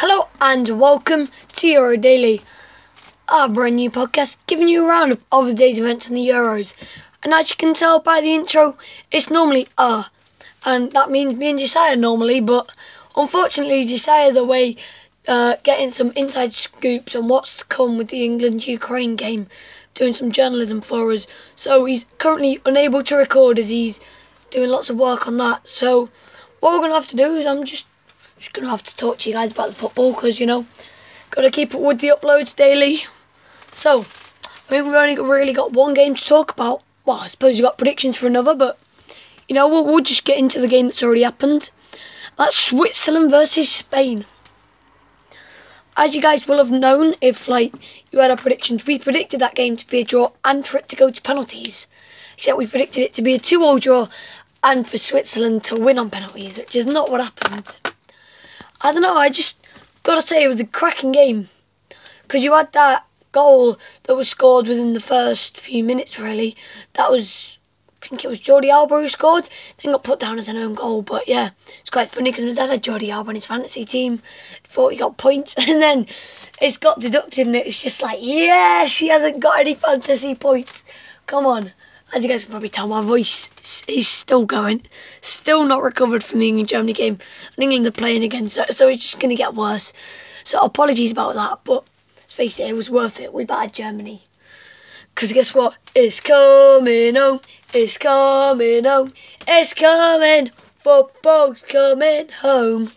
Hello and welcome to Euro Daily, our brand new podcast giving you a roundup of the day's events in the Euros. And as you can tell by the intro, it's normally ah, and that means me and Josiah normally, but unfortunately Josiah's away uh, getting some inside scoops on what's to come with the England-Ukraine game, doing some journalism for us. So he's currently unable to record as he's doing lots of work on that. So what we're gonna have to do is I'm just just gonna have to talk to you guys about the football because you know, gotta keep up with the uploads daily. So, I mean, we've only really got one game to talk about. Well, I suppose you got predictions for another, but you know, we'll, we'll just get into the game that's already happened. That's Switzerland versus Spain. As you guys will have known, if like you had our predictions, we predicted that game to be a draw and for it to go to penalties. Except we predicted it to be a two-all draw and for Switzerland to win on penalties, which is not what happened. I don't know. I just gotta say it was a cracking game because you had that goal that was scored within the first few minutes. Really, that was I think it was Jordi Alba who scored. Then got put down as an own goal. But yeah, it's quite funny because my dad had Jordi Alba in his fantasy team. Thought he got points, and then it's got deducted, and it's just like yes, he hasn't got any fantasy points. Come on as you guys can probably tell, my voice is still going. Still not recovered from the England Germany game. And England are playing again, so, so it's just going to get worse. So apologies about that, but let's face it, it was worth it. We battered Germany. Because guess what? It's coming home. It's coming home. It's coming. Football's coming home.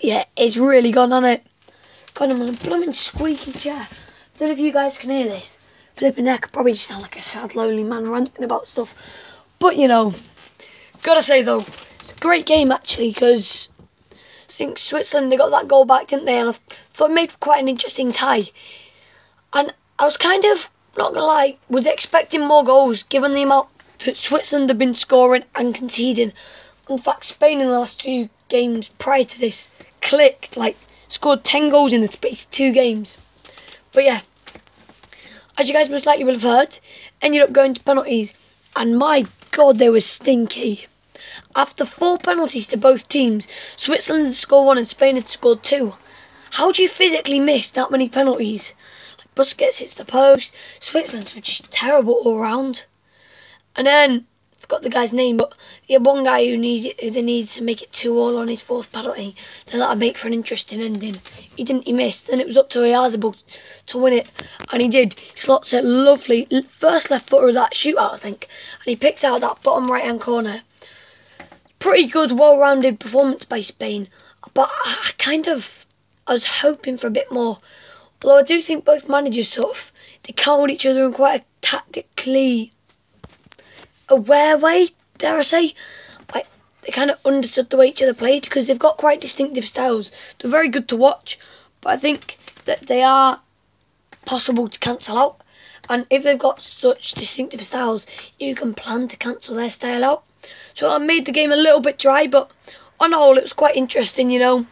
Yeah, it's really gone on it. God, I'm on a blooming squeaky chair. I Don't know if you guys can hear this flipping heck, I probably just sound like a sad, lonely man ranting about stuff. But you know, gotta say though, it's a great game actually because I think Switzerland they got that goal back, didn't they? And I thought it made quite an interesting tie. And I was kind of not gonna lie, was expecting more goals given the amount that Switzerland have been scoring and conceding. In fact, Spain in the last two games prior to this clicked like scored ten goals in the space two games. But yeah, as you guys most likely will have heard, ended up going to penalties. And my God, they were stinky. After four penalties to both teams, Switzerland had scored one and Spain had scored two. How do you physically miss that many penalties? Like Busquets hits the post, Switzerland were just terrible all round. And then forgot the guy's name, but he had one guy who needed who they needed to make it two all on his fourth penalty. Then that'd make for an interesting ending. He didn't. He missed. Then it was up to Oyarzabal to win it, and he did. Slots it lovely first left footer of that shootout, I think, and he picks out that bottom right hand corner. Pretty good, well-rounded performance by Spain, but I kind of I was hoping for a bit more. Although I do think both managers sort of they countered each other in quite a tactically aware way, dare I say. Like they kind of understood the way each other played because they've got quite distinctive styles. They're very good to watch, but I think that they are possible to cancel out. And if they've got such distinctive styles, you can plan to cancel their style out. So I made the game a little bit dry, but on the whole, it was quite interesting. You know,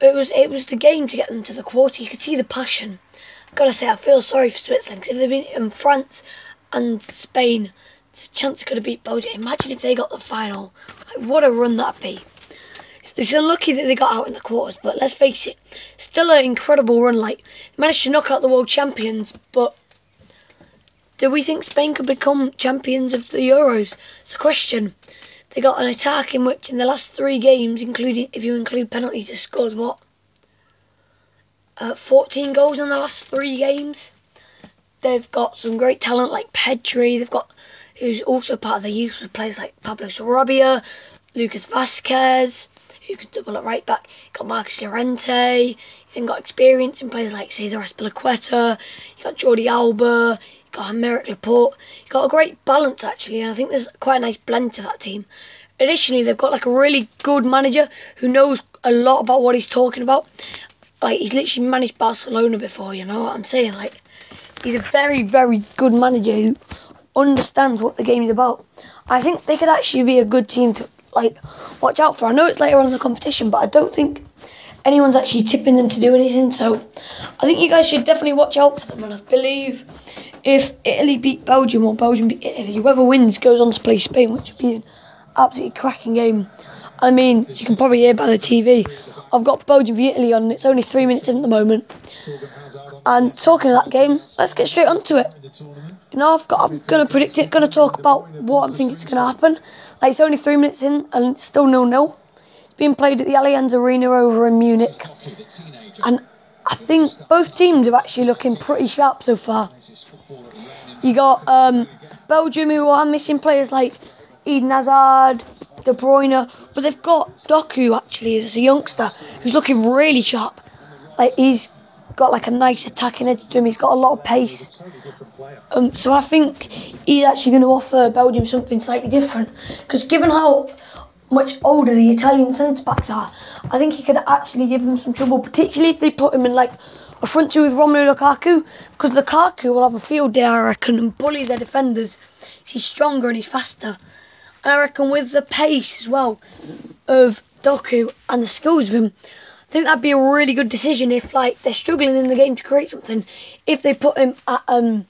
it was it was the game to get them to the quarter. You could see the passion. Gotta say, I feel sorry for Switzerland because if they'd been in France and Spain, a chance could have beat Belgium. Imagine if they got the final. Like, what a run that'd be. It's unlucky that they got out in the quarters, but let's face it, still an incredible run. Like, managed to knock out the world champions, but do we think Spain could become champions of the Euros? It's a question. They got an attack in which, in the last three games, including if you include penalties, they scored what? Uh, 14 goals in the last three games. They've got some great talent like Pedri. They've got who's also part of the youth with players like Pablo Sarabia, Lucas Vázquez, who can double at right back. Got Marcos Llorente. You then got experience in players like Cesar Azpilicueta. You got Jordi Alba. You got Aymeric Laporte. You got a great balance actually, and I think there's quite a nice blend to that team. Additionally, they've got like a really good manager who knows a lot about what he's talking about. Like he's literally managed Barcelona before, you know what I'm saying? Like he's a very, very good manager who understands what the game's about. I think they could actually be a good team to like watch out for. I know it's later on in the competition, but I don't think anyone's actually tipping them to do anything. So I think you guys should definitely watch out for them. And I believe if Italy beat Belgium or Belgium beat Italy, whoever wins goes on to play Spain, which would be an absolutely cracking game. I mean, you can probably hear by the TV. I've got Belgium v Italy on. It's only three minutes in at the moment. And talking of that game, let's get straight onto it. I've got, I'm going to predict it, going to talk about what I think is going to happen. Like, it's only three minutes in and still nil-nil. It's being played at the Allianz Arena over in Munich. And I think both teams are actually looking pretty sharp so far. You got um, Belgium who are missing players like Eden Hazard, De Bruyne, but they've got Doku actually as a youngster who's looking really sharp. Like he's got like a nice attacking edge to him. He's got a lot of pace. Um, so I think he's actually going to offer Belgium something slightly different. Because given how much older the Italian centre backs are, I think he could actually give them some trouble, particularly if they put him in like a front two with Romelu Lukaku. Because Lukaku will have a field day, I reckon, and bully their defenders. He's stronger and he's faster. And I reckon with the pace as well of Doku and the skills of him, I think that'd be a really good decision if like they're struggling in the game to create something. If they put him at um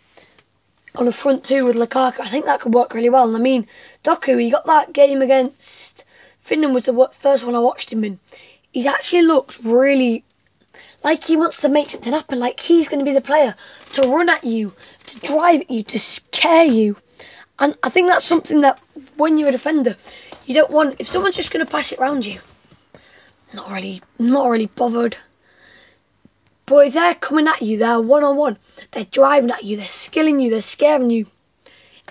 on a front two with Lukaku, I think that could work really well. And I mean, Doku, he got that game against Finland was the first one I watched him in. He's actually looked really like he wants to make something happen. Like he's going to be the player to run at you, to drive at you, to scare you. And I think that's something that when you're a defender, you don't want. If someone's just going to pass it around you, not really, not really bothered. But if they're coming at you, they're one on one, they're driving at you, they're skilling you, they're scaring you.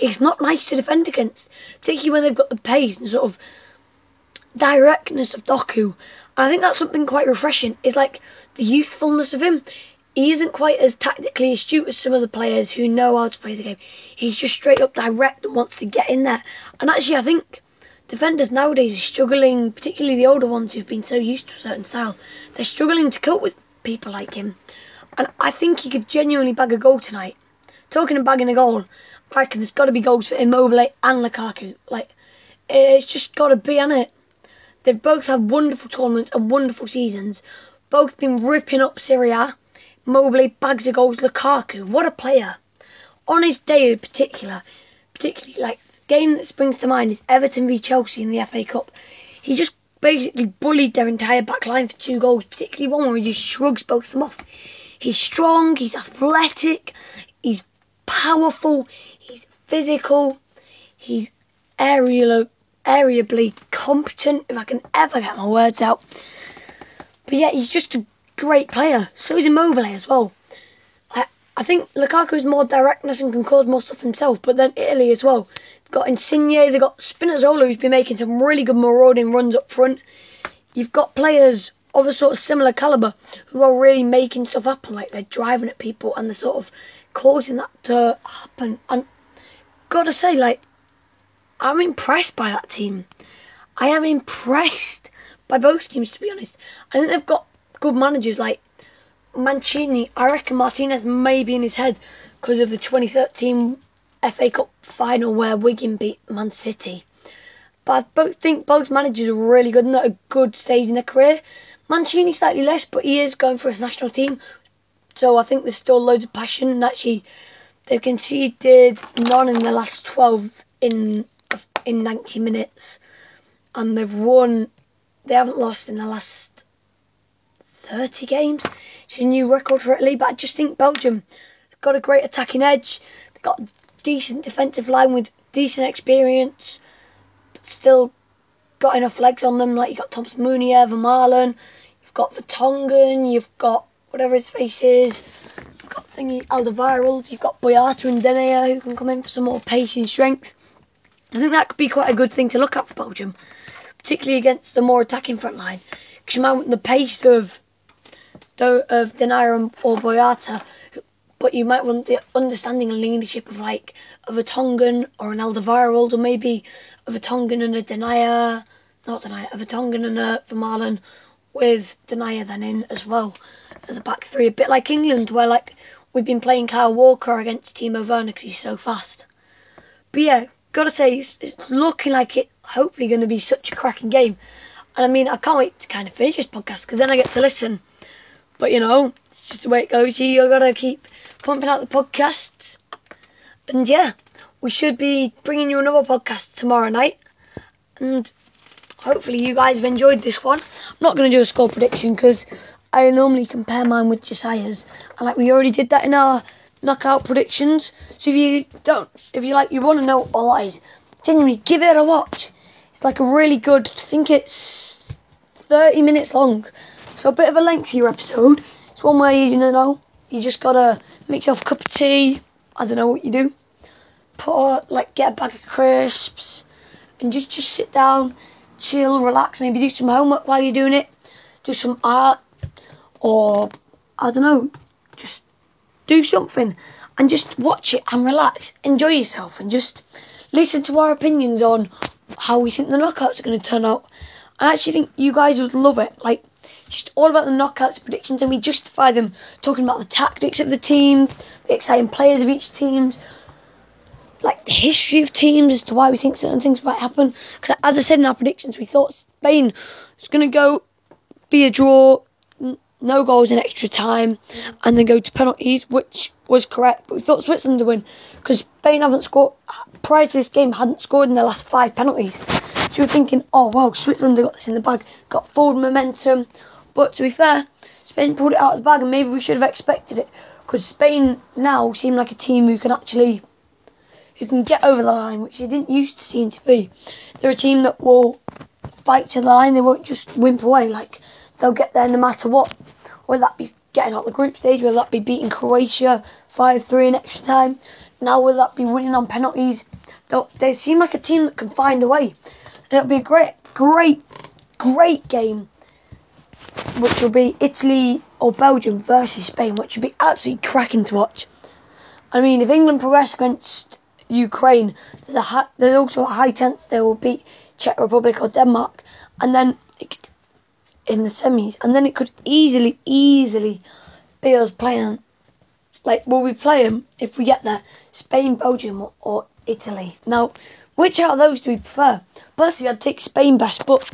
It's not nice to defend against, particularly when they've got the pace and sort of directness of Doku. And I think that's something quite refreshing. Is like the youthfulness of him. He isn't quite as tactically astute as some of the players who know how to play the game. He's just straight up direct and wants to get in there. And actually, I think defenders nowadays are struggling, particularly the older ones who've been so used to a certain style, they're struggling to cope with people like him. And I think he could genuinely bag a goal tonight. Talking of bagging a goal, I reckon there's got to be goals for Immobile and Lukaku. Like, it's just got to be, on it? They've both had wonderful tournaments and wonderful seasons. Both been ripping up Serie A. Immobile bags of goals. Lukaku, what a player. On his day in particular, particularly like game that springs to mind is Everton v Chelsea in the FA Cup. He just basically bullied their entire back line for two goals, particularly one where he just shrugs both of them off. He's strong, he's athletic, he's powerful, he's physical, he's aerial, aerially competent, if I can ever get my words out. But yeah, he's just a great player. So is Immobile as well. I I think Lukaku's more directness and can cause more stuff himself, but then Italy as well. Got Insigne, they've got Spinazzola who's been making some really good marauding runs up front. You've got players of a sort of similar calibre who are really making stuff happen, like they're driving at people and they're sort of causing that to happen. And gotta say, like, I'm impressed by that team. I am impressed by both teams to be honest. I think they've got good managers like Mancini, I reckon Martinez may be in his head because of the 2013 FA Cup final where Wigan beat Man City. But I both think both managers are really good and at a good stage in their career. Mancini slightly less, but he is going for his national team. So I think there's still loads of passion. And actually, they've conceded none in the last 12 in in 90 minutes, and they've won. They haven't lost in the last 30 games. It's a new record for Italy, but I just think Belgium have got a great attacking edge. They've got decent defensive line with decent experience, but still got enough legs on them. Like you've got Thomas Meunier, Vermaelen, you've got Vertonghen, you've got whatever his face is, you've got thingy Alderweireld, you've got Boyata and Denayer who can come in for some more pace and strength. I think that could be quite a good thing to look at for Belgium, particularly against the more attacking front line. Because you might want the pace of of Denayer or Boyata, but you might want the understanding and leadership of like of a Vertonghen or an Alderweireld, or maybe of a Vertonghen and a Denayer, not Denayer, of a Vertonghen and a Vermaelen, with Denayer then in as well as the back three, a bit like England, where like we've been playing Kyle Walker against Timo Werner because he's so fast. But yeah, gotta say it's, it's looking like it hopefully going to be such a cracking game. And I mean, I can't wait to kind of finish this podcast because then I get to listen but you know, it's just the way it goes. You gotta keep pumping out the podcasts. And yeah, we should be bringing you another podcast tomorrow night. And hopefully you guys have enjoyed this one. I'm not going to do a score prediction because I normally compare mine with Josiah's, and like we already did that in our knockout predictions. So if you don't, if you like, you want to know all lies, genuinely give it a watch. It's like a really good. I think it's 30 minutes long, so a bit of a lengthier episode. It's one where you know you just gotta make yourself a cup of tea. I don't know what you do. Put like get a bag of crisps and just just sit down, chill, relax. Maybe do some homework while you're doing it. Do some art or I don't know, just do something and just watch it and relax, enjoy yourself, and just listen to our opinions on how we think the knockouts are going to turn out. I actually think you guys would love it. Like, just all about the knockouts predictions, and we justify them talking about the tactics of the teams, the exciting players of each teams, like the history of teams as to why we think certain things might happen. Because as I said in our predictions, we thought Spain was going to go be a draw, no goals in extra time, and then go to penalties, which was correct. But we thought Switzerland would win because Spain haven't scored prior to this game hadn't scored in their last five penalties. So we're thinking, oh wow, Switzerland got this in the bag, got forward momentum. But to be fair, Spain pulled it out of the bag, and maybe we should have expected it because Spain now seem like a team who can actually who can get over the line, which they didn't used to seem to be. They're a team that will fight to the line. They won't just wimp away. Like they'll get there no matter what whether that be getting out the group stage, whether that be beating Croatia 5 3 in extra time, now whether that be winning on penalties. They seem like a team that can find a way. And it'll be a great, great, great game, which will be Italy or Belgium versus Spain, which will be absolutely cracking to watch. I mean, if England progress against Ukraine, there's, a high, there's also a high chance they will beat Czech Republic or Denmark. And then it, in the semis, and then it could easily, easily be us playing. Like, will we play them if we get there? Spain, Belgium, or, or Italy? Now, which out of those do we prefer? Personally, I'd take Spain best, but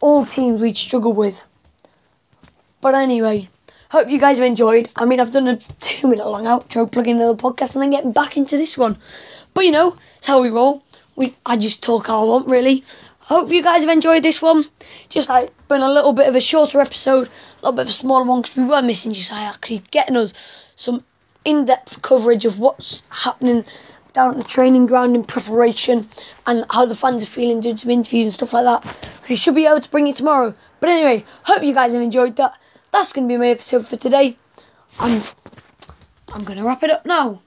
all teams we'd struggle with. But anyway, hope you guys have enjoyed. I mean, I've done a two minute long outro plugging another podcast and then getting back into this one. But you know, it's how we roll. We, I just talk all I want, really. Hope you guys have enjoyed this one. Just like been a little bit of a shorter episode, a little bit of a smaller one because we were missing Josiah he's getting us some in-depth coverage of what's happening down at the training ground in preparation and how the fans are feeling, doing some interviews and stuff like that. We should be able to bring it tomorrow. But anyway, hope you guys have enjoyed that. That's going to be my episode for today. I'm I'm going to wrap it up now.